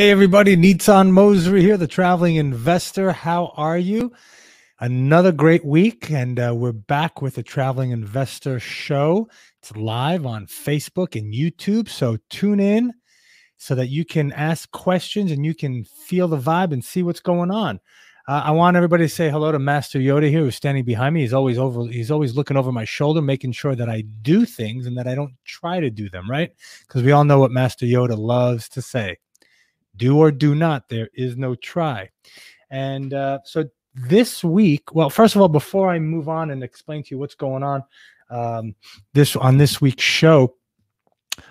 Hey, everybody, Nitzan Mosery here, the traveling investor. How are you? Another great week, and uh, we're back with the Traveling Investor Show. It's live on Facebook and YouTube, so tune in so that you can ask questions and you can feel the vibe and see what's going on. Uh, I want everybody to say hello to Master Yoda here, who's standing behind me. He's always over. He's always looking over my shoulder, making sure that I do things and that I don't try to do them. Right? Because we all know what Master Yoda loves to say: "Do or do not. There is no try." And uh, so this week, well, first of all, before I move on and explain to you what's going on um, this on this week's show,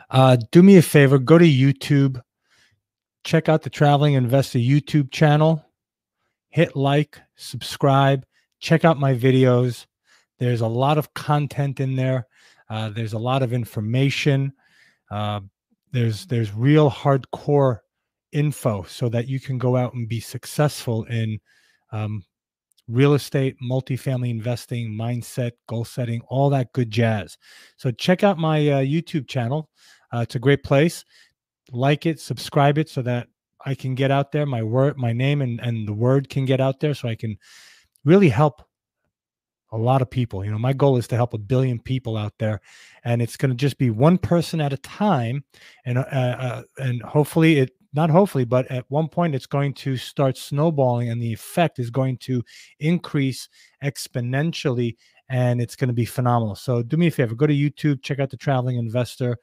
uh, do me a favor, go to YouTube, check out the Traveling Investor YouTube channel hit like, subscribe, check out my videos. There's a lot of content in there. Uh, there's a lot of information. Uh, there's there's real hardcore info so that you can go out and be successful in um, real estate, multifamily investing, mindset, goal setting, all that good jazz. So check out my uh, YouTube channel. Uh, it's a great place. Like it, subscribe it so that I can get out there, my word, my name and, and the word can get out there so I can really help a lot of people. You know, my goal is to help a billion people out there, and it's going to just be one person at a time, and uh, uh, and hopefully it not hopefully, but at one point it's going to start snowballing, and the effect is going to increase exponentially, and it's going to be phenomenal. So do me a favor, go to YouTube, check out the Traveling Investor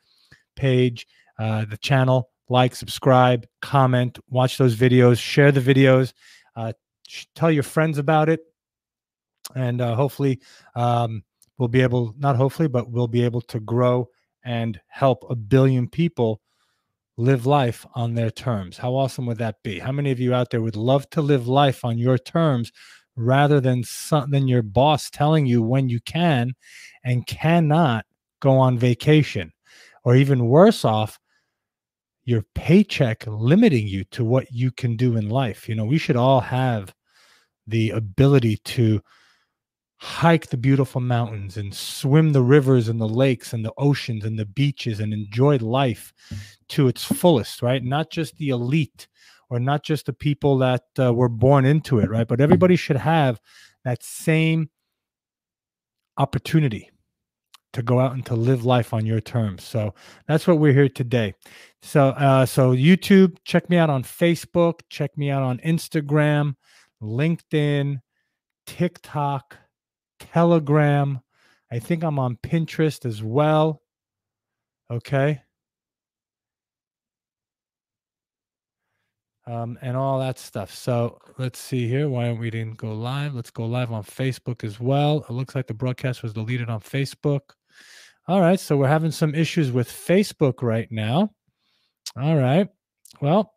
page, uh, the channel like, subscribe, comment, watch those videos, share the videos, uh, tell your friends about it, and uh, hopefully um, we'll be able, not hopefully, but we'll be able to grow and help a billion people live life on their terms. How awesome would that be? How many of you out there would love to live life on your terms rather than some, than your boss telling you when you can and cannot go on vacation? Or even worse off, your paycheck limiting you to what you can do in life. You know, we should all have the ability to hike the beautiful mountains and swim the rivers and the lakes and the oceans and the beaches and enjoy life to its fullest, right? Not just the elite or not just the people that uh, were born into it, right? But everybody should have that same opportunity to go out and to live life on your terms. So that's what we're here today. So uh, so YouTube, check me out on Facebook, check me out on Instagram, LinkedIn, TikTok, Telegram. I think I'm on Pinterest as well. Okay. Um, and all that stuff. So let's see here. Why we didn't go live? Let's go live on Facebook as well. It looks like the broadcast was deleted on Facebook. All right, so we're having some issues with Facebook right now. All right. Well,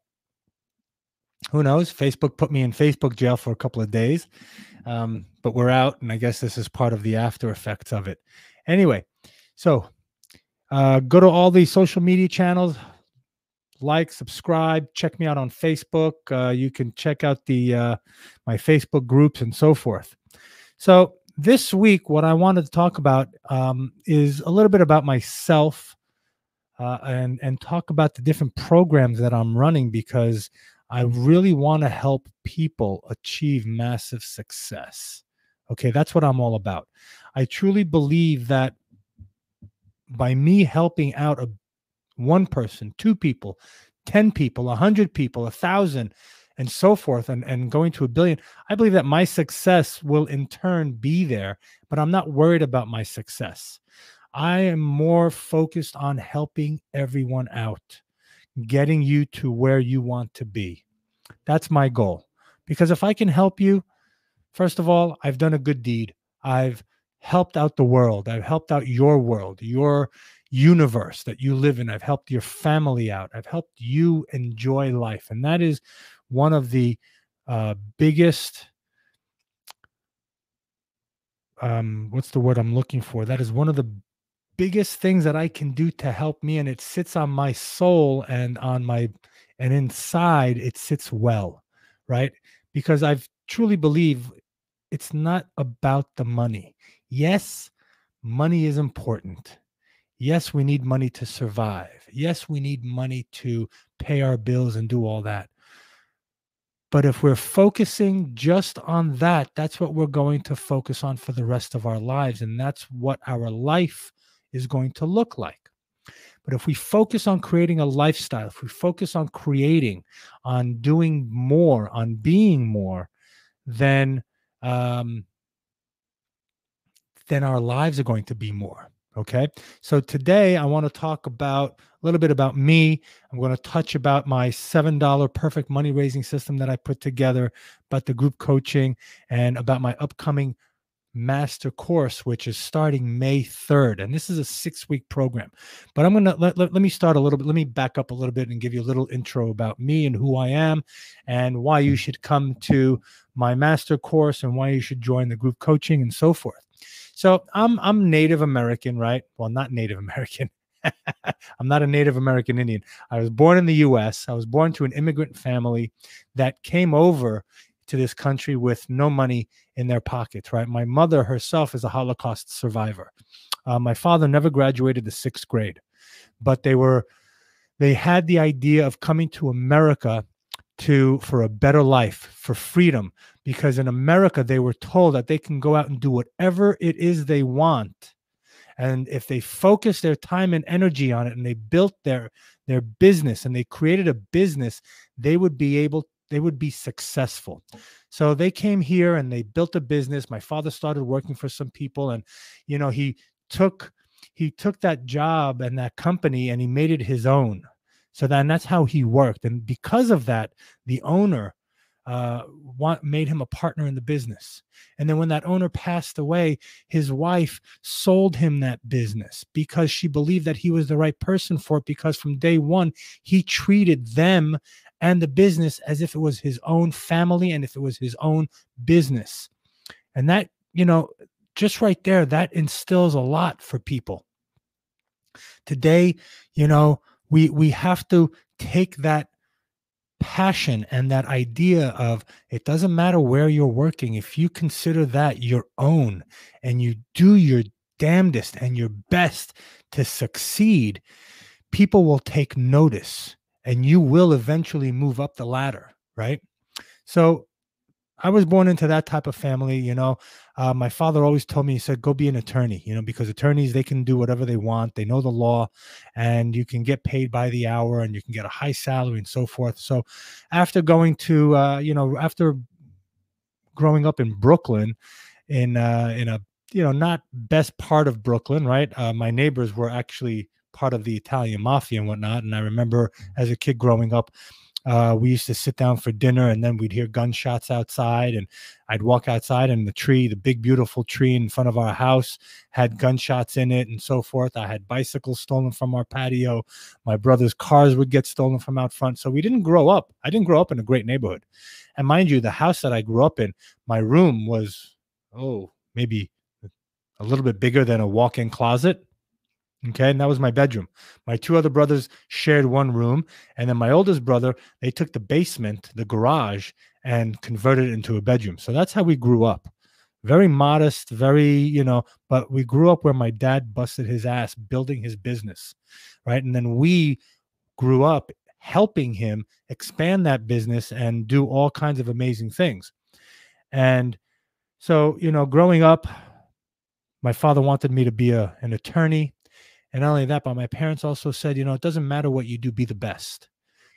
who knows? Facebook put me in Facebook jail for a couple of days, um, but we're out, and I guess this is part of the after effects of it. Anyway, so uh, go to all the social media channels, like, subscribe, check me out on Facebook. Uh, you can check out the uh, my Facebook groups and so forth. So this week, what I wanted to talk about um, is a little bit about myself uh, and and talk about the different programs that I'm running because I really want to help people achieve massive success. Okay, that's what I'm all about. I truly believe that by me helping out a one person, two people, 10 people, a hundred people, a thousand, and so forth and, and going to a billion i believe that my success will in turn be there but i'm not worried about my success i am more focused on helping everyone out getting you to where you want to be. That's my goal. Because if i can help you first of all i've done a good deed. I've helped out the world. I've helped out your world your universe that you live in. I've helped your family out. I've helped you enjoy life. And that is one of the uh, biggest um, what's the word I'm looking for? That is one of the biggest things that I can do to help me, and it sits on my soul and on my and inside it sits well, right? Because I've truly believe it's not about the money. Yes, money is important. Yes, we need money to survive. Yes, we need money to pay our bills and do all that. But if we're focusing just on that, that's what we're going to focus on for the rest of our lives. And that's what our life is going to look like. But if we focus on creating a lifestyle, if we focus on creating, on doing more, on being more, then um, then our lives are going to be more. Okay. So today I want to talk about a little bit about me. I'm going to touch about my $7 perfect money raising system that I put together, about the group coaching, and about my upcoming master course, which is starting May 3rd. And this is a six week program. But I'm going to let, let, let, me start a little bit. Let me back up a little bit and give you a little intro about me and who I am and why you mm. should come to my master course and why you should join the group coaching and so forth. So I'm I'm Native American, right? Well, not Native American. I'm not a Native American Indian. I was born in the US. I was born to an immigrant family that came over to this country with no money in their pockets, right? My mother herself is a Holocaust survivor. Uh, my father never graduated the sixth grade, but they were, they had the idea of coming to America to for a better life, for freedom, because in America they were told that they can go out and do whatever it is they want. And if they focus their time and energy on it and they built their their business and they created a business, they would be able they would be successful. So they came here and they built a business. My father started working for some people and you know, he took he took that job and that company and he made it his own. So then that's how he worked and because of that, the owner uh, want, made him a partner in the business. And then when that owner passed away, his wife sold him that business because she believed that he was the right person for it. Because from day one, he treated them and the business as if it was his own family and if it was his own business. And that, you know, just right there, that instills a lot for people. Today, you know, we we have to take that passion and that idea of it doesn't matter where you're working if you consider that your own and you do your damnedest and your best to succeed people will take notice and you will eventually move up the ladder, right? So I was born into that type of family. You know, uh, my father always told me, he said, go be an attorney, you know, because attorneys, they can do whatever they want. They know the law and you can get paid by the hour and you can get a high salary and so forth. So after going to, uh, you know, after growing up in Brooklyn, in, uh, in a, you know, not best part of Brooklyn, right? Uh, my neighbors were actually part of the Italian mafia and whatnot. And I remember as a kid growing up, uh, we used to sit down for dinner and then we'd hear gunshots outside and i'd walk outside and the tree the big beautiful tree in front of our house had gunshots in it and so forth. I had bicycles stolen from our patio. My brother's cars would get stolen from out front. So we didn't grow up i didn't grow up in a great neighborhood. And mind you the house that i grew up in my room was oh maybe a little bit bigger than a walk-in closet Okay. And that was my bedroom. My two other brothers shared one room. And then my oldest brother, they took the basement, the garage, and converted it into a bedroom. So that's how we grew up. Very modest, very, you know, but we grew up where my dad busted his ass building his business. Right. And then we grew up helping him expand that business and do all kinds of amazing things. And so, you know, growing up, my father wanted me to be a, an attorney and not only that, but my parents also said, you know, it doesn't matter what you do, be the best.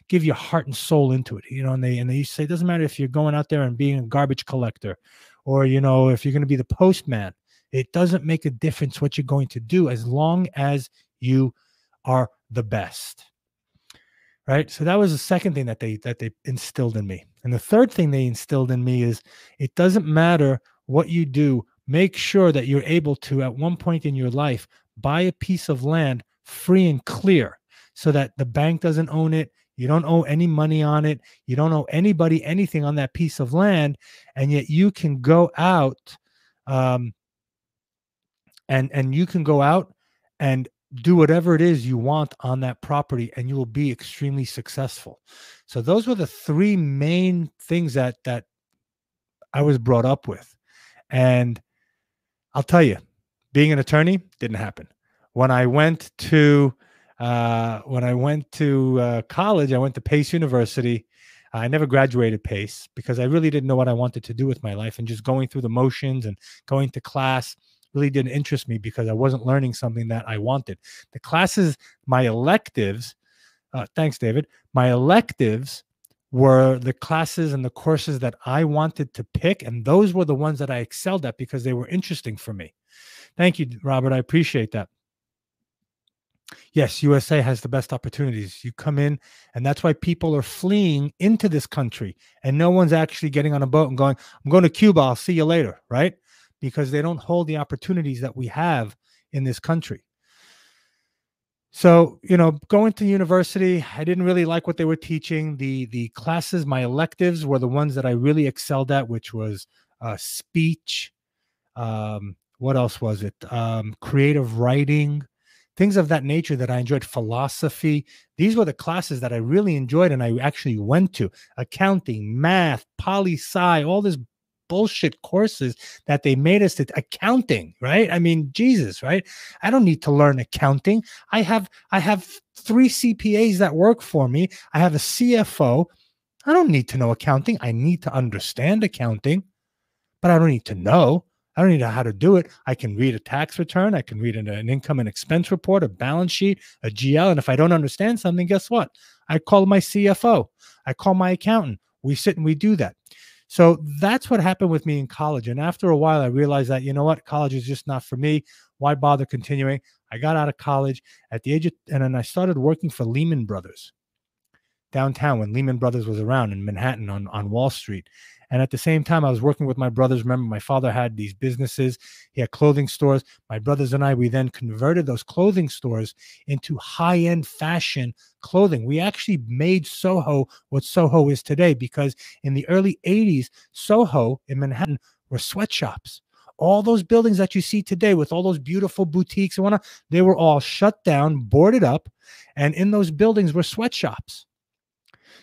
Give your heart and soul into it. You know, and they and they used to say it doesn't matter if you're going out there and being a garbage collector or you know, if you're going to be the postman. It doesn't make a difference what you're going to do as long as you are the best. Right. So that was the second thing that they that they instilled in me. And the third thing they instilled in me is it doesn't matter what you do, make sure that you're able to at one point in your life buy a piece of land free and clear so that the bank doesn't own it. You don't owe any money on it. You don't owe anybody anything on that piece of land. And yet you can go out um, and, and you can go out and do whatever it is you want on that property and you will be extremely successful. So those were the three main things that that I was brought up with. And I'll tell you, being an attorney didn't happen. when I went to uh, when I went to uh, college, I went to Pace University. I never graduated Pace because I really didn't know what I wanted to do with my life, and just going through the motions and going to class really didn't interest me because I wasn't learning something that I wanted. The classes, my electives, uh, thanks, David. My electives were the classes and the courses that I wanted to pick, and those were the ones that I excelled at because they were interesting for me. Thank you, Robert. I appreciate that. Yes, USA has the best opportunities. You come in, and that's why people are fleeing into this country, and no one's actually getting on a boat and going, I'm going to Cuba, I'll see you later, right? Because they don't hold the opportunities that we have in this country. So, you know, going to university, I didn't really like what they were teaching. The the classes, my electives were the ones that I really excelled at, which was uh, speech. Um, what else was it? Um, creative writing, things of that nature that I enjoyed. Philosophy. These were the classes that I really enjoyed, and I actually went to. Accounting, math, poli sci, all this bullshit courses that they made us to accounting, right? I mean, Jesus, right? I don't need to learn accounting. I have I have three CPAs that work for me. I have a CFO. I don't need to know accounting. I need to understand accounting, but I don't need to know. I don't need to know how to do it. I can read a tax return. I can read an, an, income and expense report, a balance sheet, a GL. And if I don't understand something, guess what? I call my CFO. I call my accountant. We sit and we do that. So that's what happened with me in college. And after a while, I realized that, you know what, college is just not for me. Why bother continuing? I got out of college at the age of, and then I started working for Lehman Brothers downtown when Lehman Brothers was around in Manhattan on, on Wall Street. And at the same time, I was working with my brothers. Remember, my father had these businesses, he had clothing stores. My brothers and I, we then converted those clothing stores into high end fashion clothing. We actually made Soho what Soho is today because in the early 80s, Soho in Manhattan were sweatshops. All those buildings that you see today with all those beautiful boutiques and whatnot, they were all shut down, boarded up, and in those buildings were sweatshops.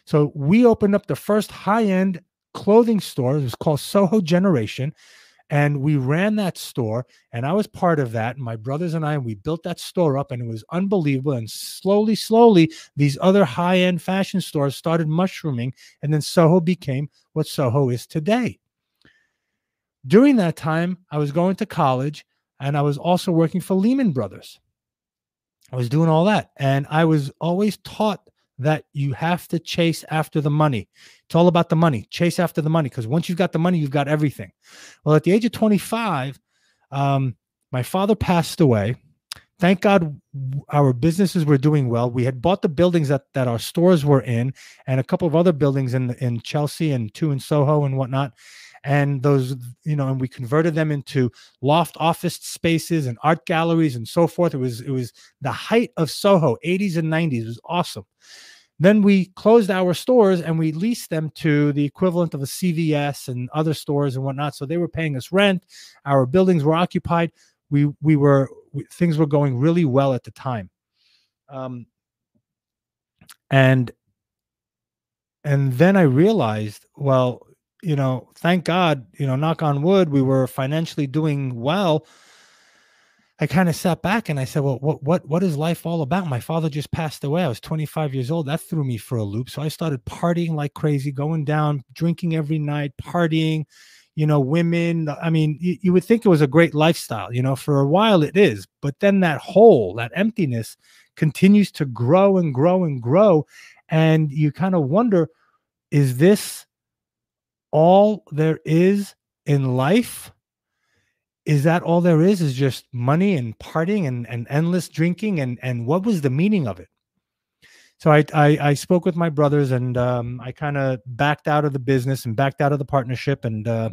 So we opened up the first high end clothing store. It was called Soho Generation. And we ran that store, and I was part of that. My brothers and I, we built that store up, and it was unbelievable. And slowly, slowly, these other high end fashion stores started mushrooming, and then Soho became what Soho is today. During that time, I was going to college, and I was also working for Lehman Brothers. I was doing all that, and I was always taught that you have to chase after the money. It's all about the money. Chase after the money because once you've got the money, you've got everything. Well, at the age of 25, um, my father passed away. Thank God our businesses were doing well. We had bought the buildings that, that our stores were in and a couple of other buildings in, in Chelsea and two in Soho and whatnot. And those, you know, and we converted them into loft office spaces and art galleries and so forth. It was it was the height of Soho, 80s and 90s. It was awesome. Then we closed our stores and we leased them to the equivalent of a CVS and other stores and whatnot. So they were paying us rent. Our buildings were occupied. We we were we, things were going really well at the time. Um, and and then I realized, well, you know, thank God, you know, knock on wood, we were financially doing well I kind of sat back and I said, "Well, what what what is life all about?" My father just passed away. I was 25 years old. That threw me for a loop. So I started partying like crazy, going down, drinking every night, partying. You know, women. I mean, you, you would think it was a great lifestyle. You know, for a while it is, but then that hole, that emptiness, continues to grow and grow and grow, and you kind of wonder, is this all there is in life? is that all there is is just money and partying and, and endless drinking and and what was the meaning of it? So i i, I spoke with my brothers and um, i kind of backed out of the business and backed out of the partnership and uh,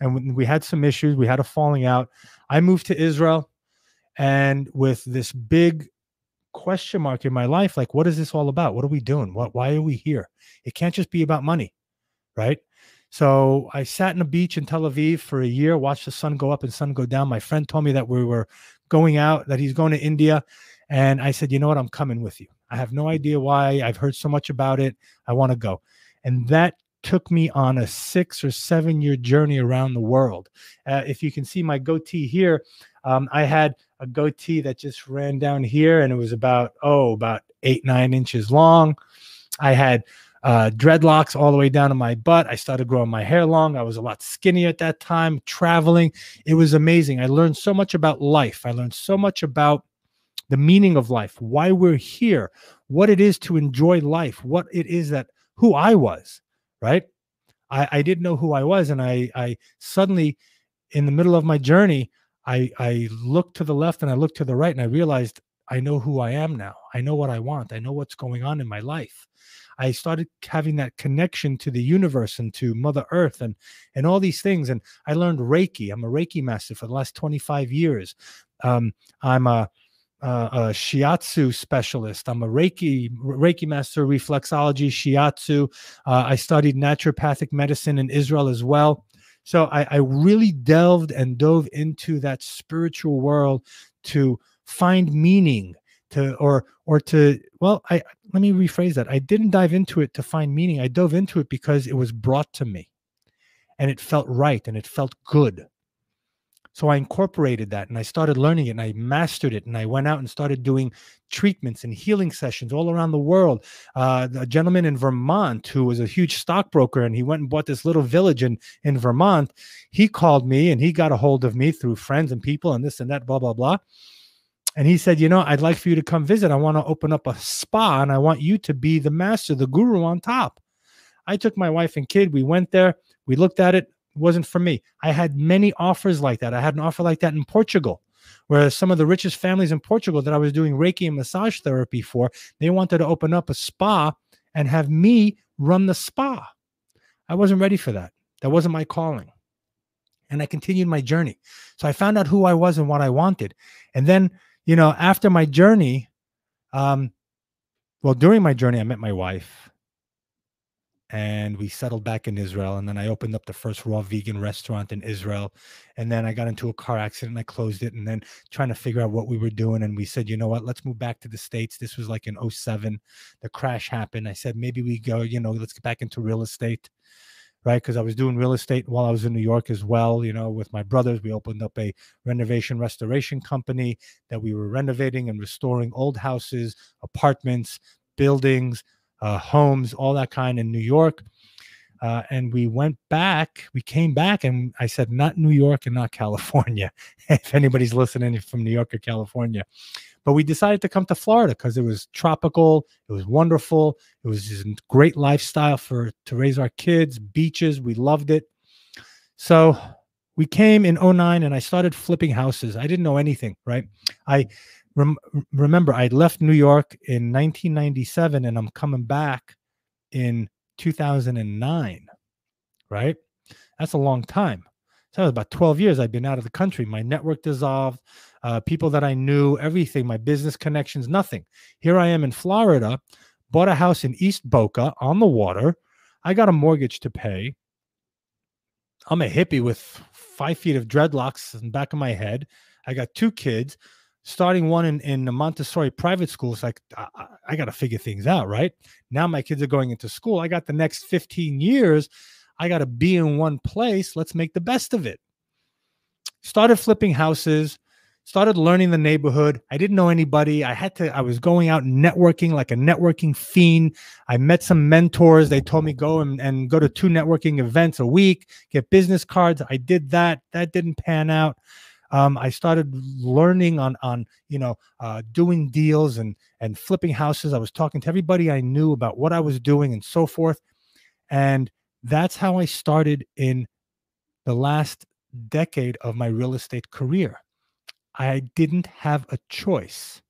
and we had some issues we had a falling out. I moved to israel and with this big question mark in my life like what is this all about? What are we doing? What why are we here? It can't just be about money right so I sat in a beach in Tel Aviv for a year, watched the sun go up and sun go down. My friend told me that we were going out, that he's going to India. And I said, you know what? I'm coming with you. I have no idea why. I've heard so much about it. I want to go. And that took me on a six or seven year journey around the world. Uh, if you can see my goatee here, um, I had a goatee that just ran down here and it was about, oh, about eight, nine inches long. I had uh, dreadlocks all the way down to my butt. I started growing my hair long. I was a lot skinnier at that time, traveling. It was amazing. I learned so much about life. I learned so much about the meaning of life, why we're here, what it is to enjoy life, what it is that who I was, right? I, I didn't know who I was. And I, I suddenly, in the middle of my journey, I, I looked to the left and I looked to the right and I realized I know who I am now. I know what I want. I know what's going on in my life. I started having that connection to the universe and to Mother Earth and and all these things. And I learned Reiki. I'm a Reiki master for the last 25 years. Um, I'm a, a, a shiatsu specialist. I'm a Reiki Reiki master, reflexology, shiatsu. Uh, I studied naturopathic medicine in Israel as well. So I, I really delved and dove into that spiritual world to find meaning to or or to well i let me rephrase that. I didn't dive into it to find meaning. I dove into it because it was brought to me and it felt right and it felt good. So i incorporated that and i started learning it and i mastered it and i went out and started doing treatments and healing sessions all around the world. Uh, a gentleman in vermont who was a huge stockbroker and he went and bought this little village in in vermont he called me and he got a hold of me through friends and people and this and that blah blah blah and he said, You know, I'd like for you to come visit. I want to open up a spa and I want you to be the master, the guru on top. I took my wife and kid. We went there. We looked at it. It wasn't for me. I had many offers like that. I had an offer like that in Portugal, where some of the richest families in Portugal that I was doing Reiki and massage therapy for, they wanted to open up a spa and have me run the spa. I wasn't ready for that. That wasn't my calling. And I continued my journey. So I found out who I was and what I wanted. And then you know, after my journey, um, well, during my journey, I met my wife and we settled back in Israel. And then I opened up the first raw vegan restaurant in Israel. And then I got into a car accident and I closed it. And then trying to figure out what we were doing. And we said, you know what, let's move back to the States. This was like in 07. The crash happened. I said, maybe we go, you know, let's get back into real estate right? Because I was doing real estate while I was in New York as well. You know, with my brothers, we opened up a renovation restoration company that we were renovating and restoring old houses, apartments, buildings, uh, homes, all that kind in New York. Uh, and we went back, we came back, and I said, not New York and not California. if anybody's listening from New York or California, but we decided to come to Florida because it was tropical, it was wonderful, it was just a great lifestyle for to raise our kids, beaches, we loved it. So we came in 09 and I started flipping houses. I didn't know anything, right? I rem- remember I left New York in 1997 and I'm coming back in 2009, right? That's a long time. So that was about 12 years I'd been out of the country. My network dissolved uh, people that I knew, everything, my business connections, nothing. Here I am in Florida, bought a house in East Boca on the water. I got a mortgage to pay. I'm a hippie with five feet of dreadlocks in the back of my head. I got two kids, starting one in, in Montessori private school. It's like, I, I got to figure things out, right? Now my kids are going into school. I got the next 15 years. I got to be in one place. Let's make the best of it. Started flipping houses started learning the neighborhood. I didn't know anybody. I had to, I was going out networking like a networking fiend. I met some mentors. They told me go and, and go to two networking events a week, get business cards. I did that. That didn't pan out. Um, I started learning on on you know uh, doing deals and and flipping houses. I was talking to everybody I knew about what I was doing and so forth, and that's how I started in the last decade of my real estate career. I didn't have a choice.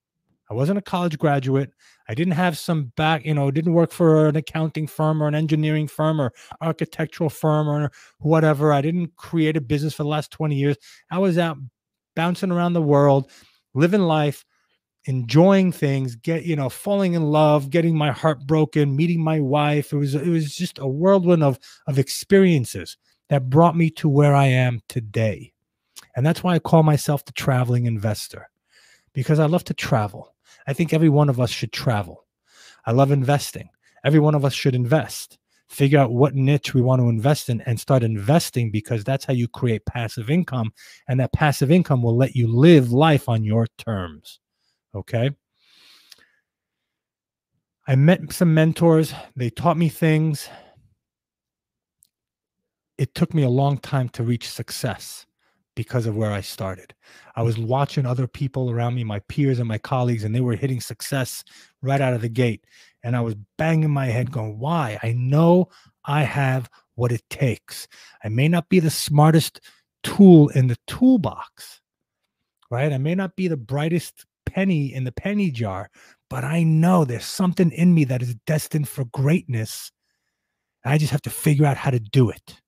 I wasn't a college graduate. I didn't have some back, you know, didn't work for an accounting firm or an engineering firm or architectural firm or whatever. I didn't create a business for the last 20 years. I was out bouncing around the world, living life, enjoying things, get, you know, falling in love, getting my heart broken, meeting my wife. It was it was just a whirlwind of of experiences that brought me to where I am today. And that's why I call myself the traveling investor because I love to travel. I think every one of us should travel. I love investing. Every one of us should invest. figure out what niche we want to invest in, and start investing because that's how you create passive income. And that passive income will let you live life on your terms. Okay. I met some mentors, they taught me things. It took me a long time to reach success because of where I started. I was watching other people around me, my peers and my colleagues, and they were hitting success right out of the gate. And I was banging my head, going, Why? I know I have what it takes. I may not be the smartest tool in the toolbox, right? I may not be the brightest penny in the penny jar, but I know there's something in me that is destined for greatness. I just have to figure out how to do it.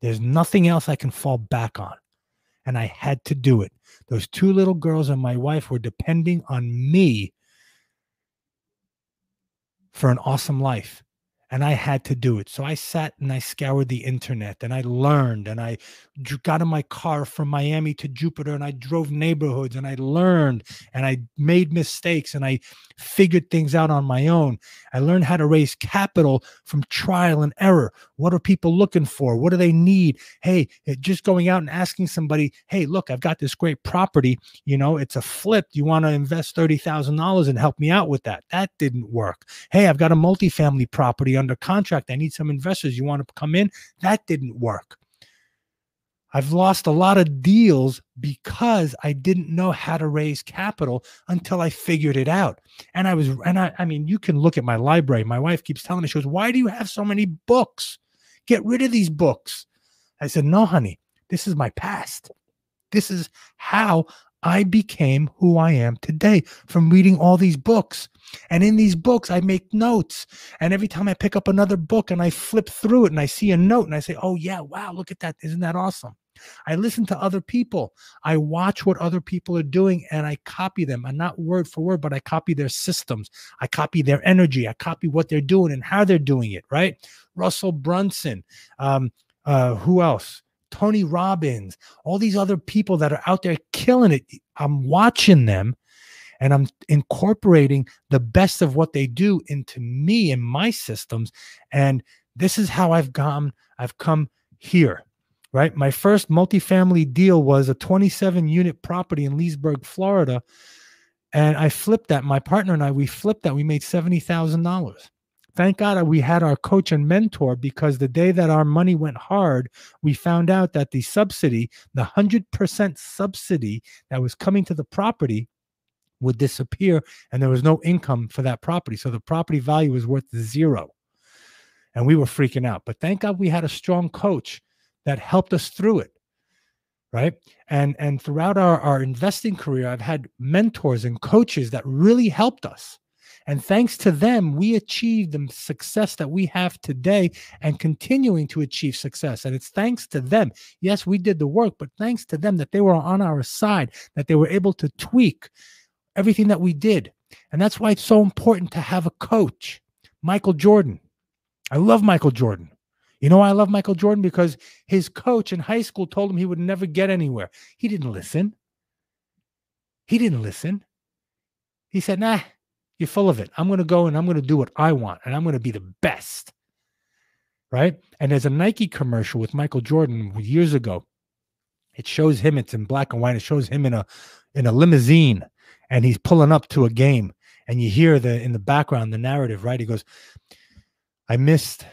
There's nothing else I can fall back on and I had to do it. Those two little girls and my wife were depending on me for an awesome life and I had to do it. So I sat and I scoured the internet and I learned and I got in my car from Miami to Jupiter and I drove neighborhoods and I learned and I made mistakes and I figured things out on my own. I learned how to raise capital from trial and error. What are people looking for? What do they need? Hey, eh, just going out and asking somebody, hey, look, I've got this great property. You know, it's a flip. You want to invest $30,000 and help me out with that? That didn't work. Hey, I've got a multifamily property under contract. I need some investors. You want to come in? That didn't work. I've lost a lot of deals because I didn't know how to raise capital until I figured it out. And I was, and I, I mean, you can look at my library. My wife keeps telling me, she goes, Why do you have so many books? Get rid of these books. I said, No, honey, this is my past. This is how I became who I am today from reading all these books. And in these books, I make notes. And every time I pick up another book and I flip through it and I see a note and I say, oh, yeah, wow, look at that. Isn't that awesome? I listen to other people. I watch what other people are doing and I copy them. And not word for word, but I copy their systems. I copy their energy. I copy what they're doing and how they're doing it, right? Russell Brunson. Um, uh, who else? Tony Robbins, all these other people that are out there killing it. I'm watching them and I'm incorporating the best of what they do into me and my systems. And this is how I've gone, I've come here right? My first multifamily deal was a 27 unit property in Leesburg, Florida. And I flipped that. My partner and I, we flipped that. We made $70,000. Thank God we had our coach and mentor because the day that our money went hard, we found out that the subsidy, the 100% subsidy that was coming to the property, would disappear and there was no income for that property. So the property value was worth zero. And we were freaking out. But thank God we had a strong coach that helped us through it right and and throughout our, our investing career i've had mentors and coaches that really helped us and thanks to them we achieved the success that we have today and continuing to achieve success and it's thanks to them yes we did the work but thanks to them that they were on our side that they were able to tweak everything that we did and that's why it's so important to have a coach michael jordan i love michael jordan you know why I love Michael Jordan? Because his coach in high school told him he would never get anywhere. He didn't listen. He didn't listen. He said, nah, you're full of it. I'm going to go and I'm going to do what I want and I'm going to be the best. Right. And there's a Nike commercial with Michael Jordan years ago. It shows him, it's in black and white. It shows him in a in a limousine and he's pulling up to a game. And you hear the in the background, the narrative, right? He goes, I missed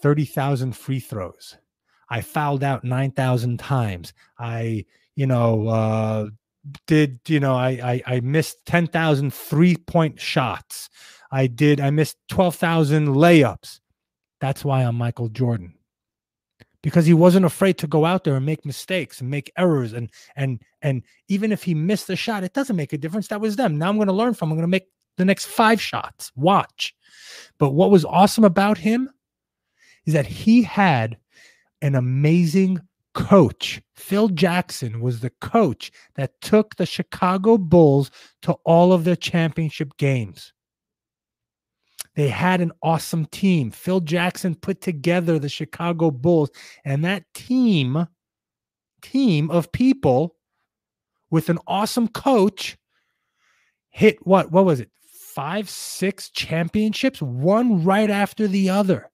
30,000 free throws. I fouled out 9,000 times. I, you know, uh, did, you know, I, I, I missed 10,000 three point shots. I did, I missed 12,000 layups. That's why I'm Michael Jordan. Because he wasn't afraid to go out there and make mistakes and make errors and and and even if he missed a shot it doesn't make a difference. That was them. Now i'm going to learn from i'm going to make the next five shots. Watch. But what was awesome about him is that he had an amazing coach. Phil Jackson was the coach that took the Chicago Bulls to all of their championship games. They had an awesome team. Phil Jackson put together the Chicago Bulls, and that team, team of people with an awesome coach, hit what? What was it? Five, six championships, one right after the other.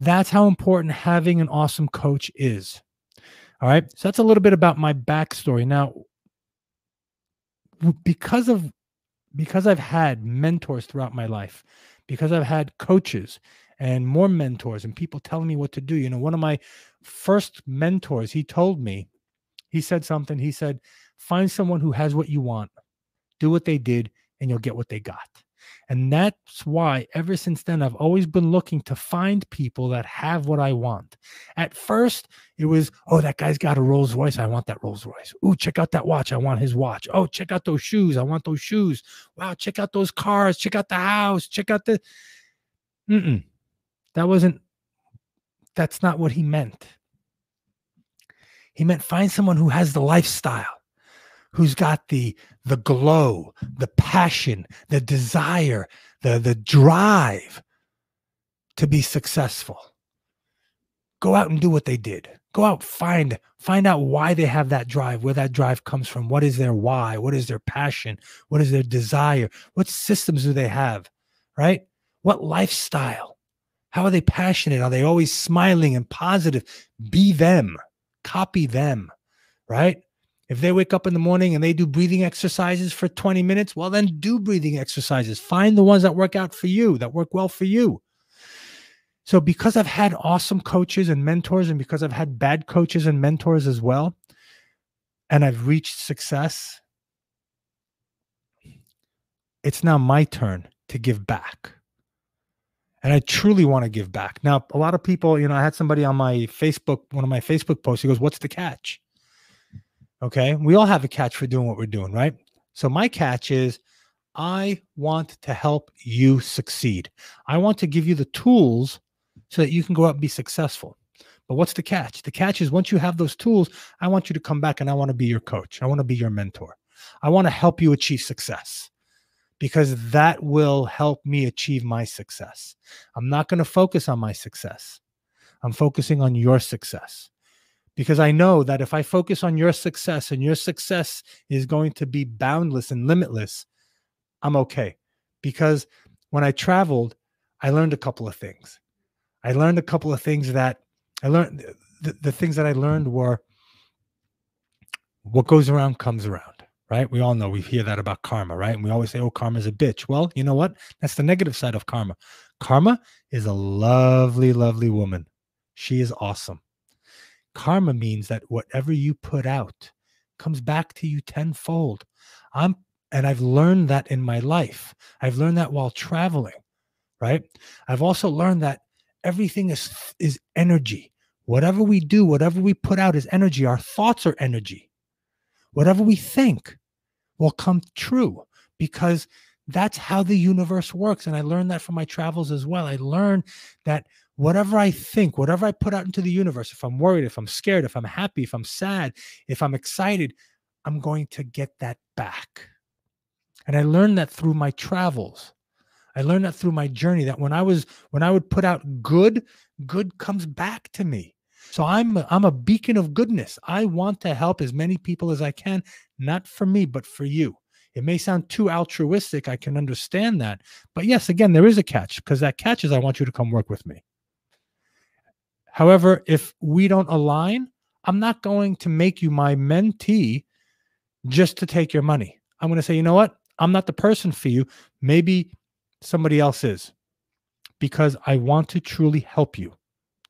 That's how important having an awesome coach is. All right. So that's a little bit about my backstory. Now, because of because I've had mentors throughout my life, because I've had coaches and more mentors and people telling me what to do. You know, one of my first mentors, he told me, he said something. He said, find someone who has what you want, do what they did, and you'll get what they got. And that's why ever since then, I've always been looking to find people that have what I want. At first, it was, oh, that guy's got a Rolls Royce. I want that Rolls Royce. Oh, check out that watch. I want his watch. Oh, check out those shoes. I want those shoes. Wow, check out those cars. Check out the house. Check out the. Mm-mm. That wasn't, that's not what he meant. He meant find someone who has the lifestyle who's got the the glow, the passion, the desire, the the drive to be successful. Go out and do what they did. Go out find find out why they have that drive, where that drive comes from, what is their why, what is their passion, what is their desire, what systems do they have, right? What lifestyle? How are they passionate? Are they always smiling and positive? Be them. Copy them, right? If they wake up in the morning and they do breathing exercises for 20 minutes, well, then do breathing exercises. Find the ones that work out for you, that work well for you. So, because I've had awesome coaches and mentors, and because I've had bad coaches and mentors as well, and I've reached success, it's now my turn to give back. And I truly want to give back. Now, a lot of people, you know, I had somebody on my Facebook, one of my Facebook posts, he goes, What's the catch? Okay. We all have a catch for doing what we're doing, right? So my catch is I want to help you succeed. I want to give you the tools so that you can go out and be successful. But what's the catch? The catch is once you have those tools, I want you to come back and I want to be your coach. I want to be your mentor. I want to help you achieve success because that will help me achieve my success. I'm not going to focus on my success. I'm focusing on your success because I know that if I focus on your success and your success is going to be boundless and limitless, I'm okay. Because when I traveled, I learned a couple of things. I learned a couple of things that I learned. The, the things that I learned were what goes around comes around, right? We all know we hear that about karma, right? And we always say, oh, karma's a bitch. Well, you know what? That's the negative side of karma. Karma is a lovely, lovely woman. She is awesome. Karma means that whatever you put out comes back to you tenfold. I'm and I've learned that in my life. I've learned that while traveling, right? I've also learned that everything is is energy. Whatever we do, whatever we put out is energy. Our thoughts are energy. Whatever we think will come true because that's how the universe works. And I learned that from my travels as well. I learned that whatever I think, whatever I put out into the universe, if I'm worried, if I'm scared, if I'm happy, if I'm sad, if I'm excited, I'm going to get that back. And I learned that through my travels. I learned that through my journey that when I was when I would put out good, good comes back to me. So I'm I'm a beacon of goodness. I want to help as many people as I can, not for me, but for you. It may sound too altruistic. I can understand that. But yes, again, there is a catch because that catch is I want you to come work with me. However, if we don't align, I'm not going to make you my mentee just to take your money. I'm going to say, you know what? I'm not the person for you. Maybe somebody else is because I want to truly help you.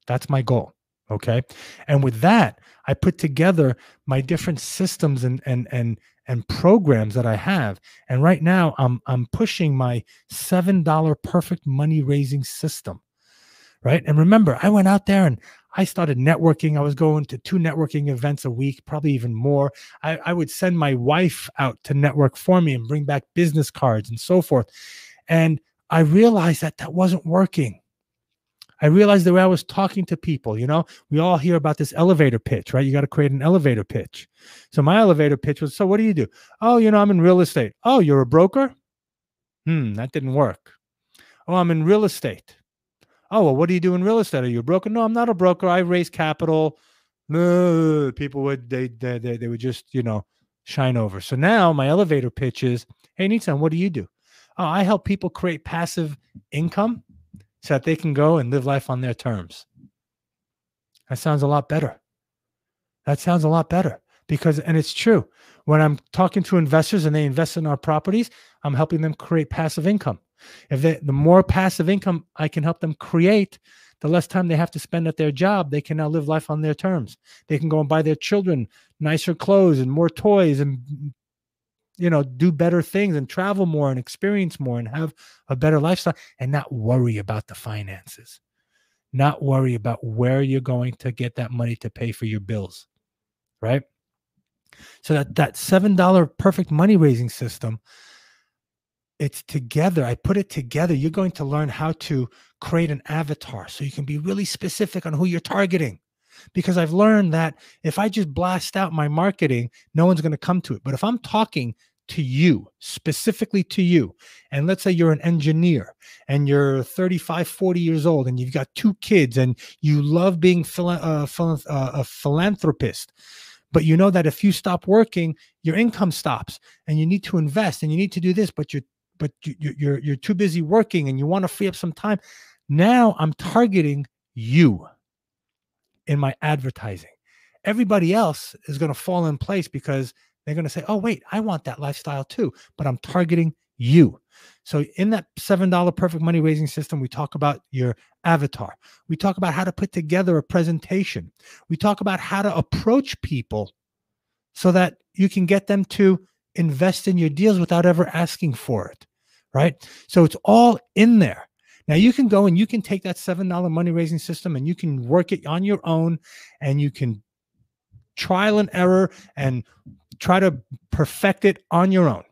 That's my goal. Okay. And with that, I put together my different systems and and and and programs that I have. And right now I'm I'm pushing my $7 perfect money raising system right? And remember, I went out there and I started networking. I was going to two networking events a week, probably even more. I, I, would send my wife out to network for me and bring back business cards and so forth. And I realized that that wasn't working. I realized the way I was talking to people, you know, we all hear about this elevator pitch, right? You got to create an elevator pitch. So my elevator pitch was, so what do you do? Oh, you know, I'm in real estate. Oh, you're a broker? Hmm, that didn't work. Oh, I'm in real estate oh well what do you do in real estate are you a broker no i'm not a broker i raise capital no people would they, they they, they would just you know shine over so now my elevator pitch is hey Nitzan, what do you do oh, i help people create passive income so that they can go and live life on their terms. That sounds a lot better. That sounds a lot better because, and it's true. When I'm talking to investors and they invest in our properties, I'm helping them create passive income. If they, the more passive income I can help them create, the less time they have to spend at their job, they can now live life on their terms. They can go and buy their children nicer clothes and more toys and you know do better things and travel more and experience more and have a better lifestyle and not worry about the finances not worry about where you're going to get that money to pay for your bills right so that that seven dollar perfect money raising system it's together. I put it together. You're going to learn how to create an avatar so you can be really specific on who you're targeting. Because I've learned that if I just blast out my marketing, no one's going to come to it. But if I'm talking to you, specifically to you, and let's say you're an engineer and you're 35, 40 years old and you've got two kids and you love being phila- uh, phila- uh, a philanthropist, but you know that if you stop working, your income stops and you need to invest and you need to do this, but you're but you, you're you're too busy working and you want to free up some time. Now I'm targeting you in my advertising. Everybody else is going to fall in place because they're going to say, oh, wait, I want that lifestyle too, but I'm targeting you. So, in that $7 perfect money raising system, we talk about your avatar. We talk about how to put together a presentation. We talk about how to approach people so that you can get them to invest in your deals without ever asking for it. Right. So, it's all in there. Now you can go and you can take that $7 money raising system and you can work it on your own and you can trial and error and try to perfect it on your own.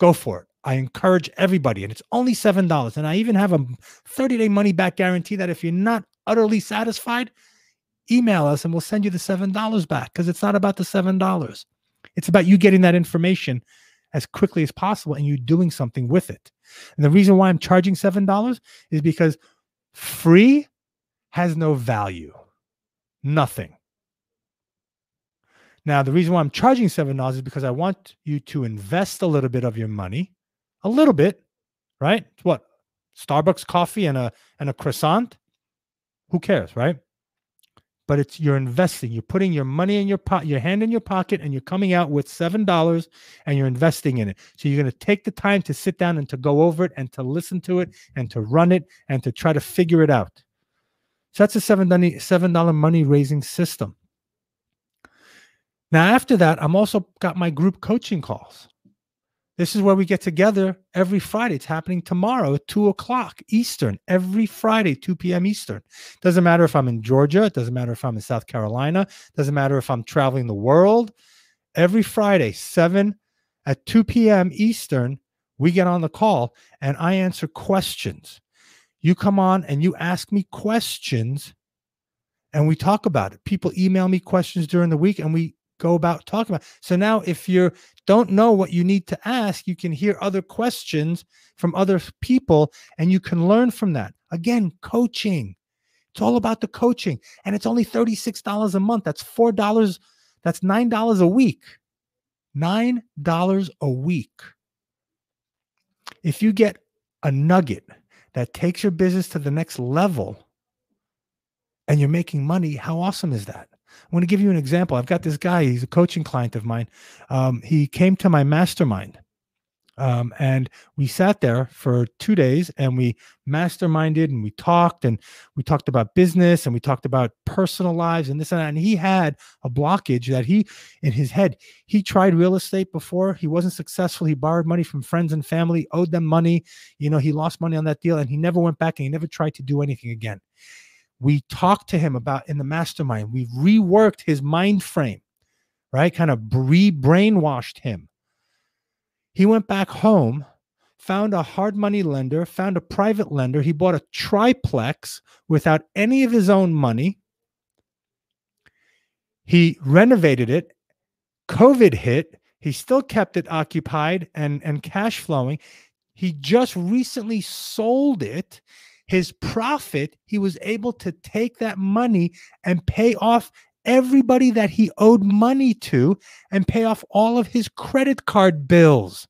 Go for it. I encourage everybody, and it's only $7. And I even have a 30 day money back guarantee that if you're not utterly satisfied, email us and we'll send you the $7 back because it's not about the $7. It's about you getting that information as quickly as possible and you're doing something with it. And the reason why I'm charging $7 is because free has no value. Nothing. Now, the reason why I'm charging $7 is because I want you to invest a little bit of your money, a little bit, right? What? Starbucks coffee and a and a croissant? Who cares, right? But it's you're investing. You're putting your money in your pot, your hand in your pocket, and you're coming out with seven dollars and you're investing in it. So you're going to take the time to sit down and to go over it and to listen to it and to run it and to try to figure it out. So that's a seven dollar money raising system. Now after that, I'm also got my group coaching calls. This is where we get together every Friday. It's happening tomorrow at 2 o'clock Eastern, every Friday, 2 p.m. Eastern. Doesn't matter if I'm in Georgia, it doesn't matter if I'm in South Carolina, doesn't matter if I'm traveling the world. Every Friday, 7 at 2 p.m. Eastern, we get on the call and I answer questions. You come on and you ask me questions and we talk about it. People email me questions during the week and we go about talking about. So now if you don't know what you need to ask, you can hear other questions from other people and you can learn from that. Again, coaching. It's all about the coaching. And it's only $36 a month. That's $4. That's $9 a week. $9 a week. If you get a nugget that takes your business to the next level and you're making money, how awesome is that? I'm going to give you an example. I've got this guy, he's a coaching client of mine. Um, he came to my mastermind. Um, and we sat there for two days and we masterminded and we talked and we talked about business and we talked about personal lives and this and that. And he had a blockage that he, in his head, he tried real estate before. He wasn't successful. He borrowed money from friends and family, owed them money. You know, he lost money on that deal and he never went back and he never tried to do anything again. We talked to him about in the mastermind. We reworked his mind frame, right? Kind of re brainwashed him. He went back home, found a hard money lender, found a private lender. He bought a triplex without any of his own money. He renovated it. COVID hit. He still kept it occupied and, and cash flowing. He just recently sold it his profit, he was able to take that money and pay off everybody that he owed money to and pay off all of his credit card bills.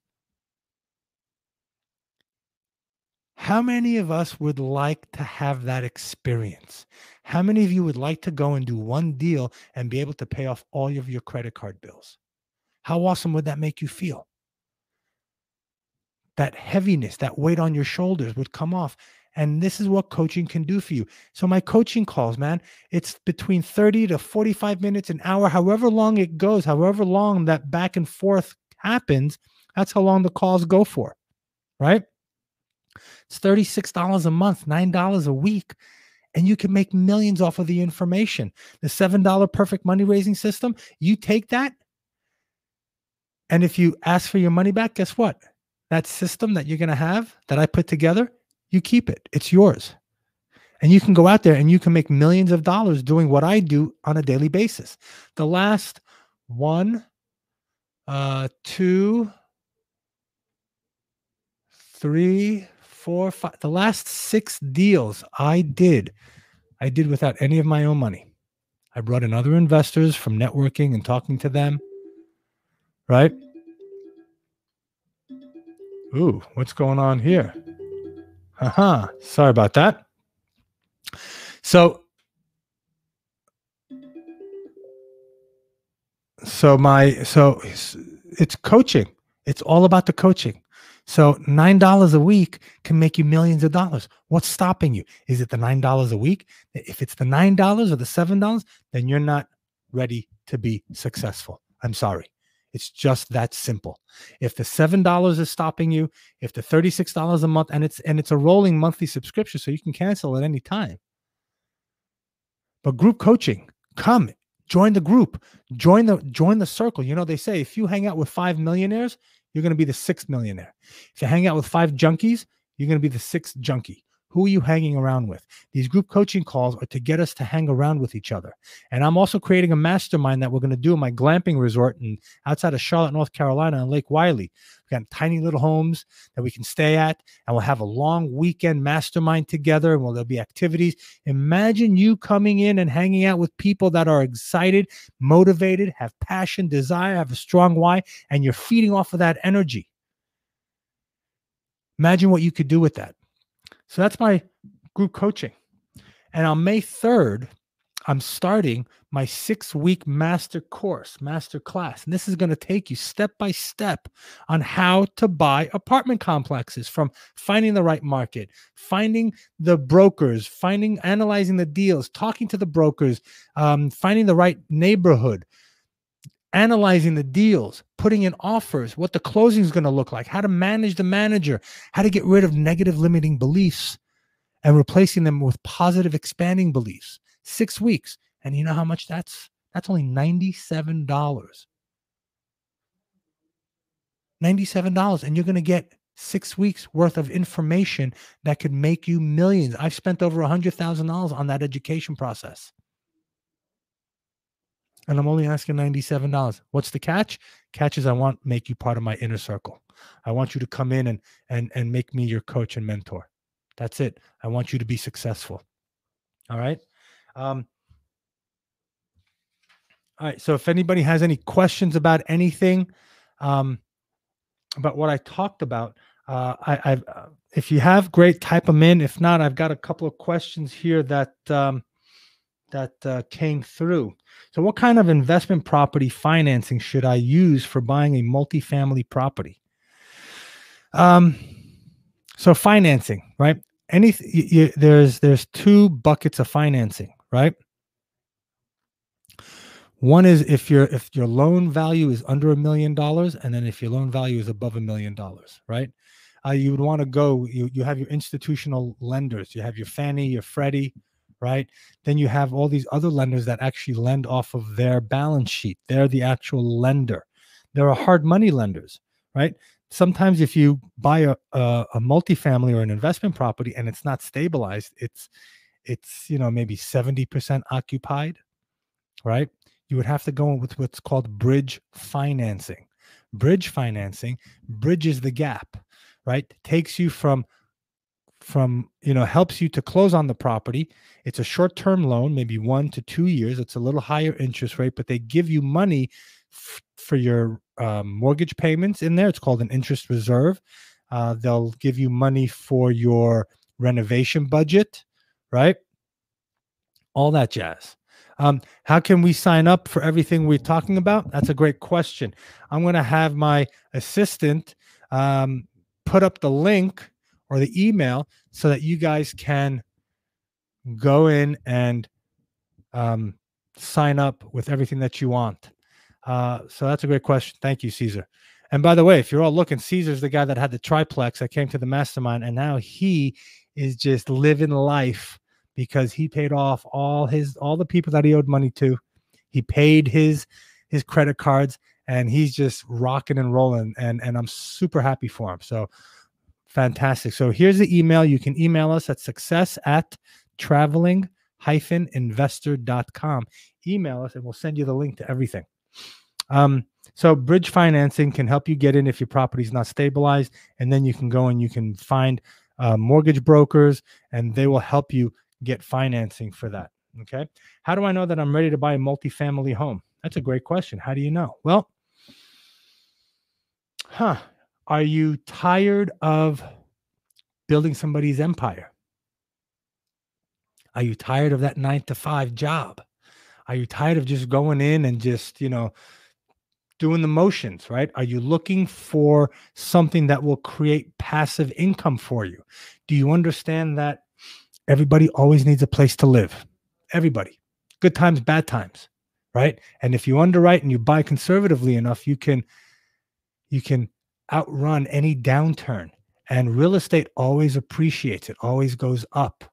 How many of us would like to have that experience? How many of you would like to go and do one deal and be able to pay off all of your credit card bills? How awesome would that make you feel? That heaviness, that weight on your shoulders would come off. And this is what coaching can do for you. So, my coaching calls, man, it's between 30 to 45 minutes, an hour, however long it goes, however long that back and forth happens, that's how long the calls go for, right? It's $36 a month, $9 a week, and you can make millions off of the information. The $7 perfect money raising system, you take that, and if you ask for your money back, guess what? That system that you're going to have that I put together, you keep it. It's yours. And you can go out there and you can make millions of dollars doing what I do on a daily basis. The last one, uh, two, three, four, five, the last six deals I did, I did without any of my own money. I brought in other investors from networking and talking to them, right? Ooh, what's going on here? Haha, sorry about that. So, so my so it's coaching. It's all about the coaching. So nine dollars a week can make you millions of dollars. What's stopping you? Is it the nine dollars a week? If it's the nine dollars or the seven dollars, then you're not ready to be successful. I'm sorry. It's just that simple. If the seven dollars is stopping you, if the thirty-six dollars a month, and it's and it's a rolling monthly subscription, so you can cancel at any time. But group coaching, come join the group, join the join the circle. You know they say if you hang out with five millionaires, you're going to be the sixth millionaire. If you hang out with five junkies, you're going to be the sixth junkie. Who are you hanging around with? These group coaching calls are to get us to hang around with each other. And I'm also creating a mastermind that we're going to do in my glamping resort and outside of Charlotte, North Carolina, on Lake Wylie. We've got tiny little homes that we can stay at, and we'll have a long weekend mastermind together. And well, there'll be activities. Imagine you coming in and hanging out with people that are excited, motivated, have passion, desire, have a strong why, and you're feeding off of that energy. Imagine what you could do with that. So that's my group coaching. And on May 3rd, I'm starting my six week master course, master class. And this is going to take you step by step on how to buy apartment complexes from finding the right market, finding the brokers, finding, analyzing the deals, talking to the brokers, um, finding the right neighborhood, analyzing the deals, putting in offers, what the closing is going to look like, how to manage the manager, how to get rid of negative limiting beliefs and replacing them with positive expanding beliefs. Six weeks. And you know how much that's? That's only $97. $97. And you're going to get six weeks worth of information that could make you millions. I've spent over $100,000 on that education process. And I'm only asking $97. What's the catch? Catch is I want make you part of my inner circle. I want you to come in and and and make me your coach and mentor. That's it. I want you to be successful. All right. Um, all right. So if anybody has any questions about anything, um, about what I talked about, uh, I, I've, uh, if you have, great, type them in. If not, I've got a couple of questions here that um, that uh, came through. So, what kind of investment property financing should I use for buying a multifamily property? Um, so financing, right? Anything you, there's there's two buckets of financing, right? One is if your if your loan value is under a million dollars, and then if your loan value is above a million dollars, right? Uh, you would want to go. You you have your institutional lenders. You have your Fannie, your Freddie, right? Then you have all these other lenders that actually lend off of their balance sheet. They're the actual lender. There are hard money lenders, right? Sometimes if you buy a, a, a multifamily or an investment property and it's not stabilized, it's it's you know maybe 70% occupied, right? you would have to go in with what's called bridge financing. Bridge financing bridges the gap, right? Takes you from from you know helps you to close on the property it's a short term loan maybe 1 to 2 years it's a little higher interest rate but they give you money f- for your um, mortgage payments in there it's called an interest reserve Uh, they'll give you money for your renovation budget, right? All that jazz. Um, how can we sign up for everything we're talking about? That's a great question. I'm going to have my assistant um, put up the link or the email so that you guys can go in and um, sign up with everything that you want. Uh, so that's a great question. Thank you, Caesar. And by the way, if you're all looking, Caesar's the guy that had the triplex that came to the mastermind, and now he is just living life because he paid off all his all the people that he owed money to. He paid his his credit cards, and he's just rocking and rolling. And and I'm super happy for him. So fantastic. So here's the email. You can email us at success at traveling investor.com. Email us and we'll send you the link to everything. Um, so bridge financing can help you get in if your property is not stabilized, and then you can go and you can find uh, mortgage brokers, and they will help you get financing for that. Okay. How do I know that I'm ready to buy a multifamily home? That's a great question. How do you know? Well, huh? Are you tired of building somebody's empire? Are you tired of that nine to five job? Are you tired of just going in and just, you know, doing the motions, right? Are you looking for something that will create passive income for you? Do you understand that everybody always needs a place to live? Everybody, good times, bad times, right? And if you underwrite and you buy conservatively enough, you can you can outrun any downturn. And real estate always appreciates, it always goes up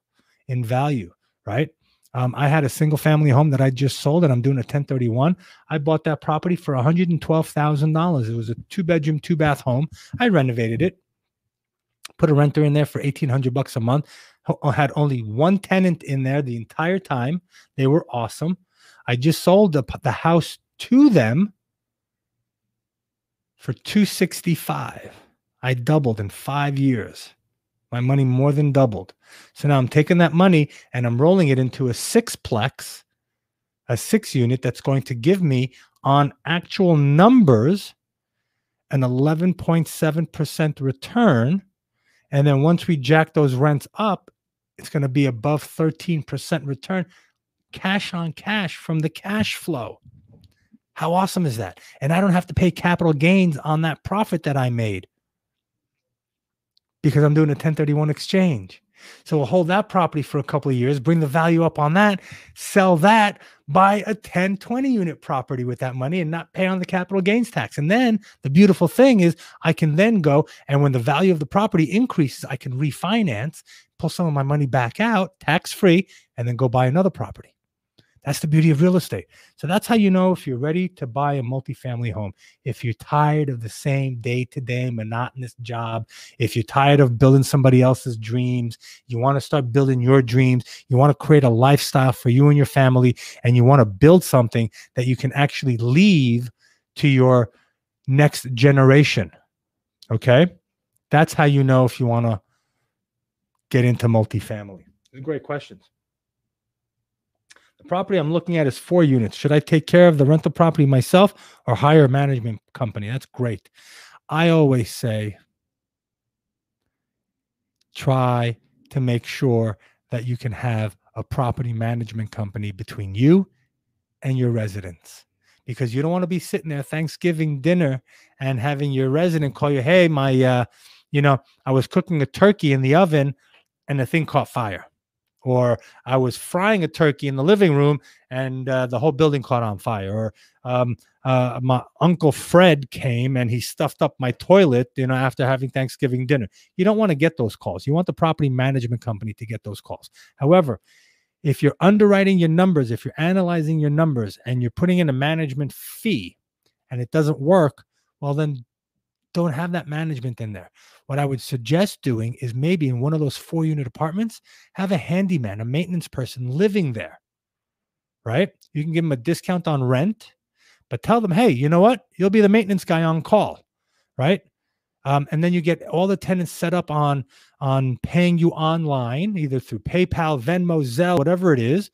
in value, right? Um, I had a single family home that I just sold and I'm doing a 1031. I bought that property for $112,000. It was a two bedroom, two bath home. I renovated it, put a renter in there for 1800 bucks a month. I had only one tenant in there the entire time. They were awesome. I just sold the, the house to them for 265. I doubled in five years. My money more than doubled. So now I'm taking that money and I'm rolling it into a sixplex, a six unit that's going to give me on actual numbers an 11.7% return. And then once we jack those rents up, it's going to be above 13% return, cash on cash from the cash flow. How awesome is that? And I don't have to pay capital gains on that profit that I made because I'm doing a 1031 exchange. So we'll hold that property for a couple of years, bring the value up on that, sell that, buy a 10, 20 unit property with that money and not pay on the capital gains tax. And then the beautiful thing is I can then go and when the value of the property increases, I can refinance, pull some of my money back out tax free, and then go buy another property. That's the beauty of real estate. So that's how you know if you're ready to buy a multifamily home. If you're tired of the same day to day monotonous job, if you're tired of building somebody else's dreams, you want to start building your dreams, you want to create a lifestyle for you and your family, and you want to build something that you can actually leave to your next generation. Okay. That's how you know if you want to get into multifamily. Great questions. The property I'm looking at is four units. Should I take care of the rental property myself or hire a management company? That's great. I always say try to make sure that you can have a property management company between you and your residents because you don't want to be sitting there Thanksgiving dinner and having your resident call you, "Hey, my uh, you know, I was cooking a turkey in the oven and the thing caught fire." Or I was frying a turkey in the living room and uh, the whole building caught on fire, or um, uh, my uncle Fred came and he stuffed up my toilet, you know, after having Thanksgiving dinner. You don't want to get those calls. You want the property management company to get those calls. However, if you're underwriting your numbers, if you're analyzing your numbers and you're putting in a management fee and it doesn't work, well, then don't have that management in there. What I would suggest doing is maybe in one of those four unit apartments, have a handyman, a maintenance person living there, right? You can give them a discount on rent, but tell them, hey, you know what? You'll be the maintenance guy on call, right? Um, and then you get all the tenants set up on on paying you online, either through PayPal, Venmo, Zelle, whatever it is.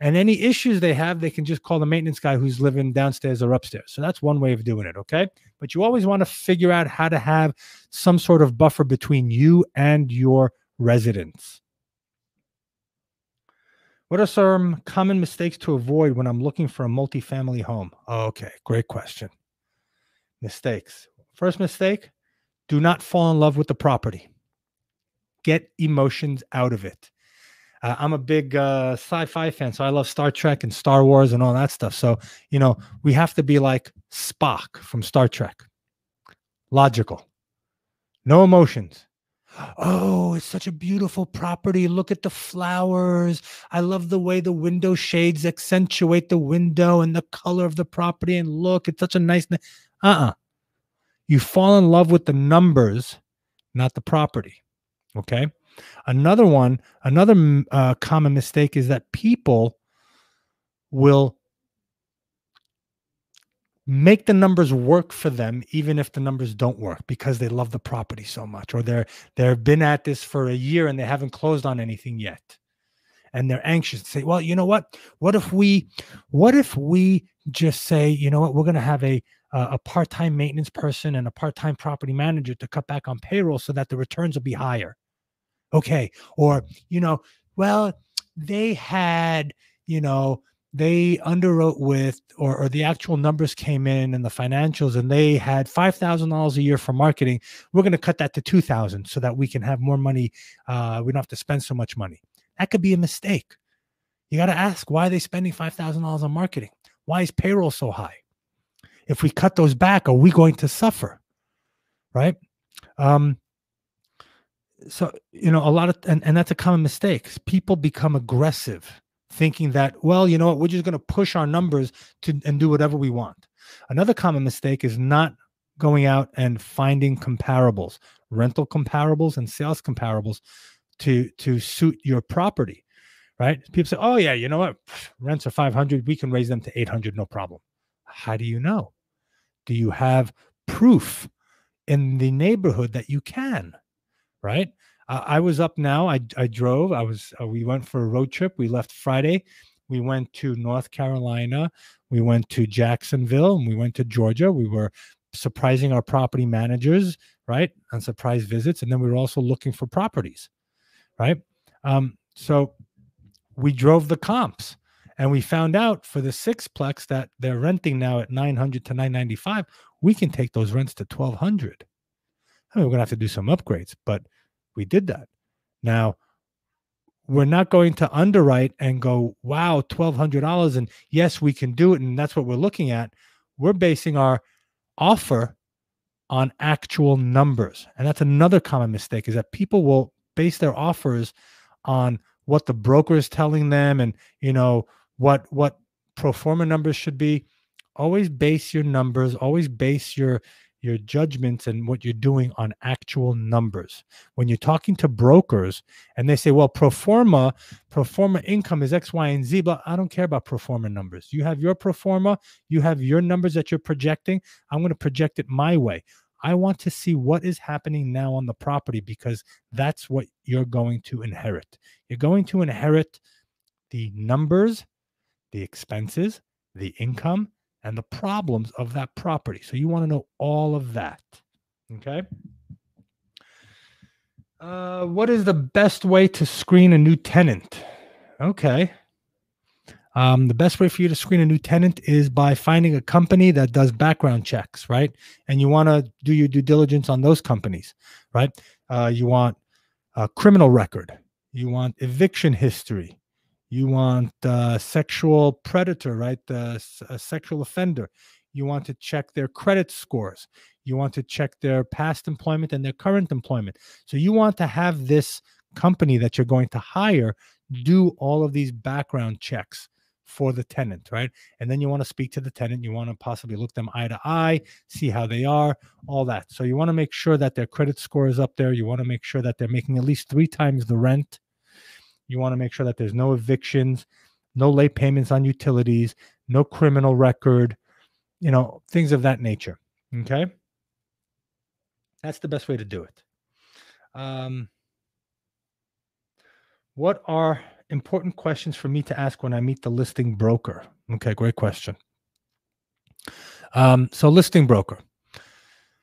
And any issues they have, they can just call the maintenance guy who's living downstairs or upstairs. So that's one way of doing it. Okay. But you always want to figure out how to have some sort of buffer between you and your residents. What are some common mistakes to avoid when I'm looking for a multifamily home? Okay, great question. Mistakes. First mistake do not fall in love with the property, get emotions out of it. Uh, I'm a big uh, sci-fi fan, so I love Star Trek and Star Wars and all that stuff. So you know, we have to be like Spock from Star Trek, logical, no emotions. Oh, it's such a beautiful property. Look at the flowers. I love the way the window shades accentuate the window and the color of the property. And look, it's such a nice. Uh uh-uh. uh You fall in love with the numbers, not the property. Okay. Another one, another uh, common mistake is that people will make the numbers work for them even if the numbers don't work because they love the property so much or they're they've been at this for a year and they haven't closed on anything yet. And they're anxious to say well you know what? What if we what if we just say you know what? We're going to have a a part-time maintenance person and a part-time property manager to cut back on payroll so that the returns will be higher okay or you know well they had you know they underwrote with or, or the actual numbers came in and the financials and they had $5000 a year for marketing we're going to cut that to 2000 so that we can have more money uh, we don't have to spend so much money. That could be a mistake. You got to ask why are they spending $5000 on marketing? Why is payroll so high? If we cut those back are we going to suffer? Right? Um, so you know a lot of and, and that's a common mistake. People become aggressive thinking that well you know what we're just going to push our numbers to and do whatever we want. Another common mistake is not going out and finding comparables rental comparables and sales comparables to to suit your property right? People say oh yeah you know what? Rents are 500 we can raise them to 800 no problem. How do you know? Do you have proof in the neighborhood that you can right? I was up now. I I drove. I was. Uh, we went for a road trip. We left Friday. We went to North Carolina. We went to Jacksonville, and we went to Georgia. We were surprising our property managers, right, on surprise visits, and then we were also looking for properties, right? Um, so we drove the comps and we found out for the sixplex that they're renting now at 900 to 995 we can take those rents to 1200 I mean, we're to have to do some upgrades, but we did that. Now, we're not going to underwrite and go, wow, $1,200. And yes, we can do it. And that's what we're looking at. We're basing our offer on actual numbers. And that's another common mistake is that people will base their offers on what the broker is telling them and, you know, what, what pro forma numbers should be. Always base your numbers, always base your, your judgments and what you're doing on actual numbers. When you're talking to brokers and they say, well, pro forma, pro forma income is X, Y, and Z, but I don't care about pro forma numbers. You have your pro forma, you have your numbers that you're projecting. I'm going to project it my way. I want to see what is happening now on the property because that's what you're going to inherit. You're going to inherit the numbers, the expenses, the income, and the problems of that property. So you want to know all of that. Okay. Uh, what is the best way to screen a new tenant? Okay. Um, the best way for you to screen a new tenant is by finding a company that does background checks, right? And you want to do your due diligence on those companies, right? Uh, you want a criminal record, you want eviction history, you want a sexual predator, right? The a sexual offender. You want to check their credit scores. You want to check their past employment and their current employment. So you want to have this company that you're going to hire do all of these background checks for the tenant, right? And then you want to speak to the tenant. You want to possibly look them eye to eye, see how they are, all that. So you want to make sure that their credit score is up there. You want to make sure that they're making at least three times the rent you want to make sure that there's no evictions, no late payments on utilities, no criminal record, you know, things of that nature. Okay. That's the best way to do it. Um, what are important questions for me to ask when I meet the listing broker? Okay, great question. Um, so, listing broker,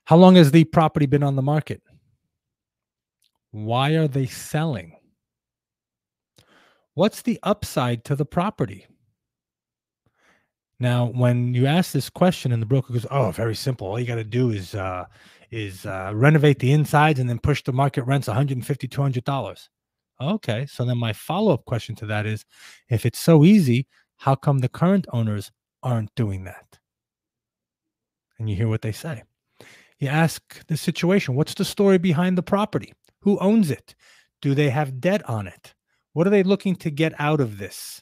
how long has the property been on the market? Why are they selling? What's the upside to the property? Now, when you ask this question and the broker goes, "Oh, very simple. All you got to do is uh, is uh, renovate the insides and then push the market rents 150 200 dollars." Okay, so then my follow up question to that is, if it's so easy, how come the current owners aren't doing that? And you hear what they say. You ask the situation what's the story behind the property? Who owns it? Do they have debt on it? What are they looking to get out of this?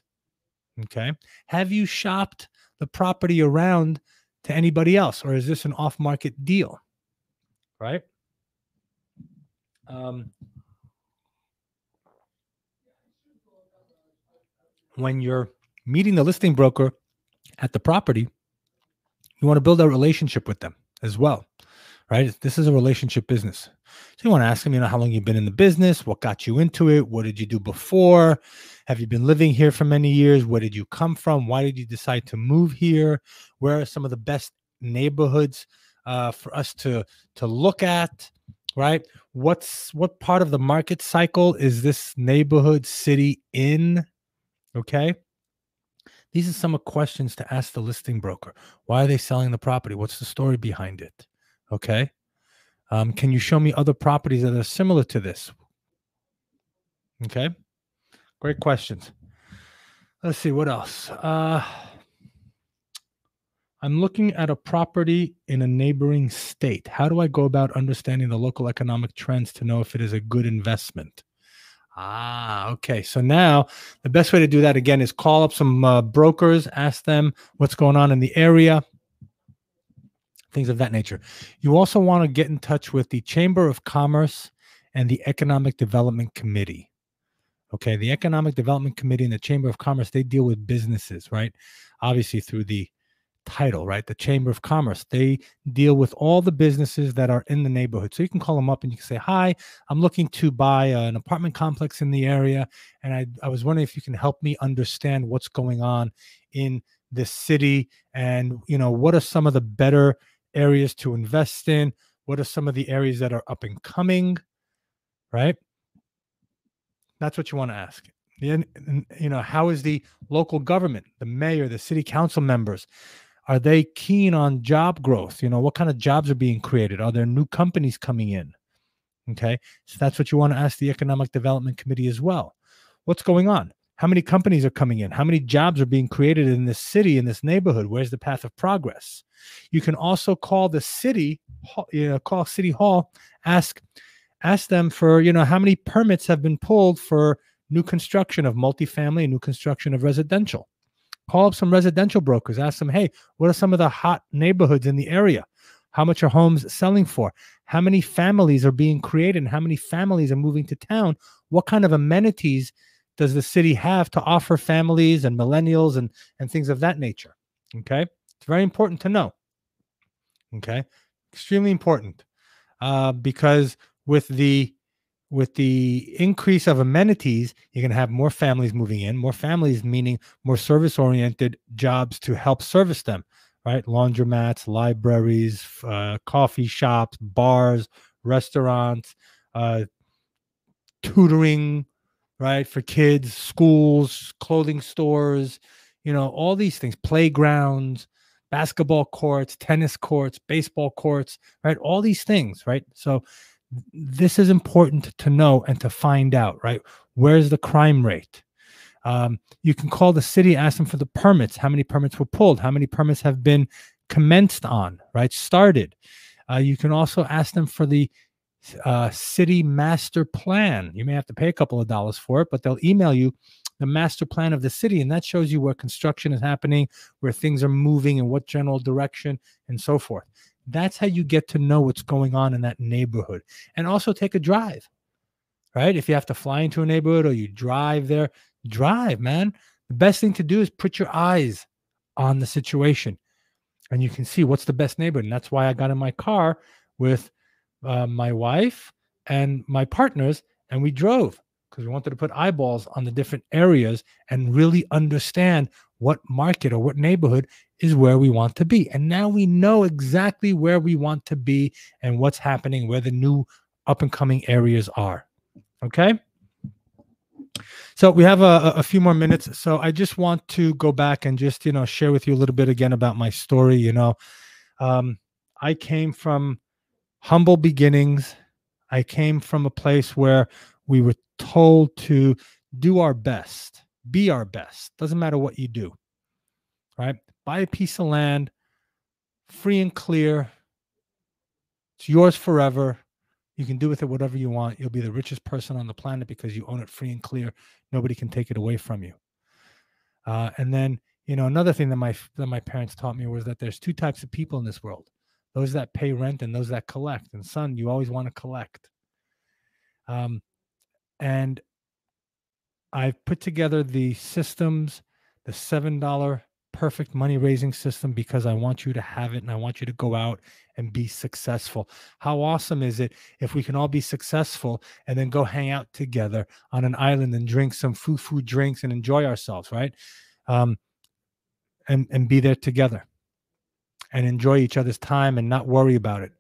Okay. Have you shopped the property around to anybody else, or is this an off market deal? Right. Um, when you're meeting the listing broker at the property, you want to build a relationship with them as well, right? This is a relationship business. So you want to ask them, you know, how long you've been in the business, what got you into it, what did you do before? Have you been living here for many years? Where did you come from? Why did you decide to move here? Where are some of the best neighborhoods uh, for us to to look at? Right? What's what part of the market cycle is this neighborhood city in? Okay. These are some questions to ask the listing broker. Why are they selling the property? What's the story behind it? Okay. Um, can you show me other properties that are similar to this? Okay. Great questions. Let's see what else. Uh, I'm looking at a property in a neighboring state. How do I go about understanding the local economic trends to know if it is a good investment? Ah, okay. So now the best way to do that again is call up some uh, brokers, ask them what's going on in the area, things of that nature. You also want to get in touch with the Chamber of Commerce and the Economic Development Committee. Okay, the Economic Development Committee and the Chamber of Commerce, they deal with businesses, right? Obviously through the title, right? The Chamber of Commerce. They deal with all the businesses that are in the neighborhood. So you can call them up and you can say, Hi, I'm looking to buy uh, an apartment complex in the area. And I, I was wondering if you can help me understand what's going on in this city and, you know, what are some of the better areas to invest in? What are some of the areas that are up and coming? Right? That's what you want to ask. you know, how is the local government, the mayor, the city council members? Are they keen on job growth? You know, what kind of jobs are being created? Are there new companies coming in? Okay. So that's what you want to ask the Economic Development Committee as well. What's going on? How many companies are coming in? How many jobs are being created in this city, in this neighborhood? Where's the path of progress? You can also call the city, you know, call City Hall, ask, ask them for, you know, how many permits have been pulled for new construction of multifamily new construction of residential. Call up some residential brokers, ask them, hey, what are some of the hot neighborhoods in the area? How much are homes selling for? How many families are being created? And how many families are moving to town? What kind of amenities does the city have to offer families and millennials and, and things of that nature? Okay. It's very important to know. Okay. Extremely important uh, because with the with the increase of amenities, you're going to have more families moving in, more families meaning more service oriented jobs to help service them, right? Laundromats, libraries, uh, coffee shops, bars, restaurants, uh, tutoring, right? For kids, schools, clothing stores, you know, all these things, playgrounds, basketball courts, tennis courts, baseball courts, right? All these things, right? So, this is important to know and to find out, right? Where's the crime rate? Um, you can call the city, ask them for the permits. How many permits were pulled? How many permits have been commenced on, right? Started. Uh, you can also ask them for the uh, city master plan. You may have to pay a couple of dollars for it, but they'll email you the master plan of the city, and that shows you where construction is happening, where things are moving, and what general direction, and so forth. That's how you get to know what's going on in that neighborhood. And also take a drive, right? If you have to fly into a neighborhood or you drive there, drive, man. The best thing to do is put your eyes on the situation and you can see what's the best neighborhood. And that's why I got in my car with uh, my wife and my partners and we drove because we wanted to put eyeballs on the different areas and really understand what market or what neighborhood is where we want to be. And now we know exactly where we want to be and what's happening, where the new up and coming areas are. Okay. So we have a, a few more minutes. So I just want to go back and just, you know, share with you a little bit again about my story. You know, um, I came from humble beginnings. I came from a place where we were told to do our best, be our best. Doesn't matter what you do, right? Buy a piece of land, free and clear. It's yours forever. You can do with it whatever you want. You'll be the richest person on the planet because you own it free and clear. Nobody can take it away from you. Uh, and then, you know, another thing that my that my parents taught me was that there's two types of people in this world: those that pay rent and those that collect. And son, you always want to collect. Um, and I've put together the systems, the seven dollar perfect money raising system because I want you to have it and I want you to go out and be successful. How awesome is it if we can all be successful and then go hang out together on an island and drink some foo foo drinks and enjoy ourselves, right? Um, and and be there together and enjoy each other's time and not worry about it.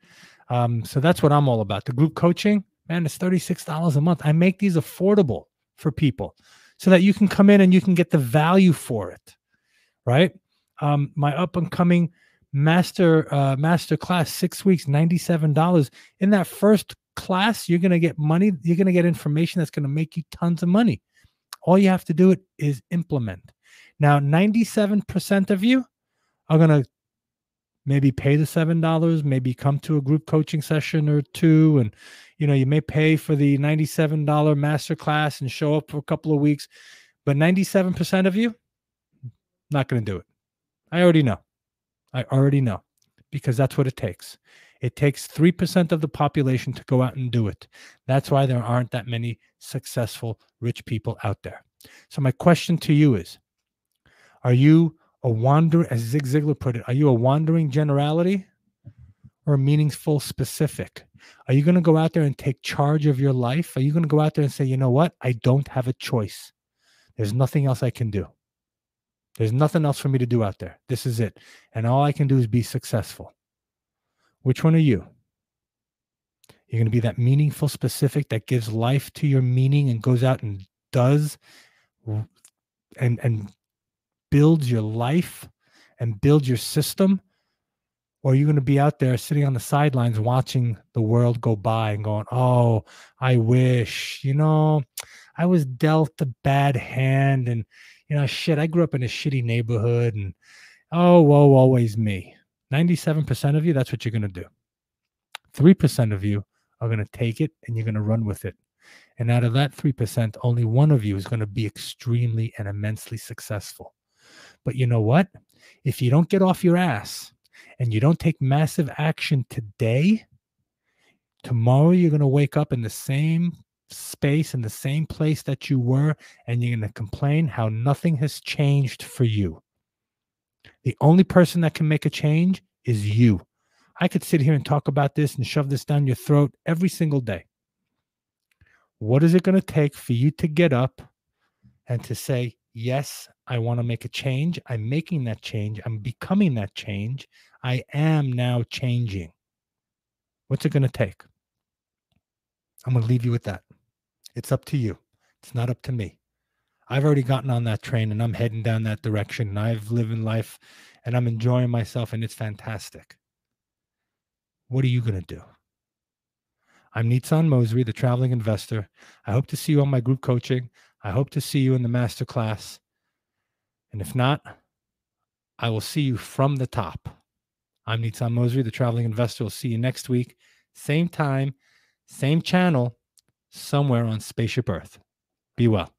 Um, so that's what I'm all about. The group coaching, man, it's $36 a month. I make these affordable for people so that you can come in and you can get the value for it right? Um, my up and coming master uh, master class, six weeks, ninety seven dollars. In that first class, you're gonna get money. You're gonna get information that's gonna make you tons of money. All you have to do it is implement. Now, ninety seven percent of you are gonna maybe pay the seven dollars, maybe come to a group coaching session or two, and you know you may pay for the ninety seven dollar master class and show up for a couple of weeks. But ninety seven percent of you not going to do it. I already know. I already know because that's what it takes. It takes 3% of the population to go out and do it. That's why there aren't that many successful rich people out there. So, my question to you is Are you a wandering, as Zig Ziglar put it, are you a wandering generality or a meaningful specific? Are you going to go out there and take charge of your life? Are you going to go out there and say, you know what? I don't have a choice. There's nothing else I can do. There's nothing else for me to do out there. This is it. And all I can do is be successful. Which one are you? You're going to be that meaningful, specific that gives life to your meaning and goes out and does and and builds your life and build your system or are you going to be out there sitting on the sidelines watching the world go by and going oh i wish you know i was dealt a bad hand and you know, shit, I grew up in a shitty neighborhood and oh, whoa, always me. 97% of you, that's what you're going to do. 3% of you are going to take it and you're going to run with it. And out of that 3%, only one of you is going to be extremely and immensely successful. But you know what? If you don't get off your ass and you don't take massive action today, tomorrow you're going to wake up in the same space in the same place that you were, and you're going to complain how nothing has changed for you. The only person that can make a change is you. I could sit here and talk about this and shove this down your throat every single day. What is it going to take for you to get up and to say, Yes, I want to make a change. I'm making that change. I'm becoming that change. I am now changing. What's it going to take? I'm going to leave you with that. It's up to you. It's not up to me. I've already gotten on that train and I'm heading down that direction. And I've lived in life and I'm enjoying myself and it's fantastic. What are you going to do? I'm Nitzan Mosri, the traveling investor. I hope to see you on my group coaching. I hope to see you in the master class. And if not, I will see you from the top. I'm Nitzan Mosri, the traveling investor. We'll see you next week. Same time, same channel somewhere on Spaceship Earth. Be well.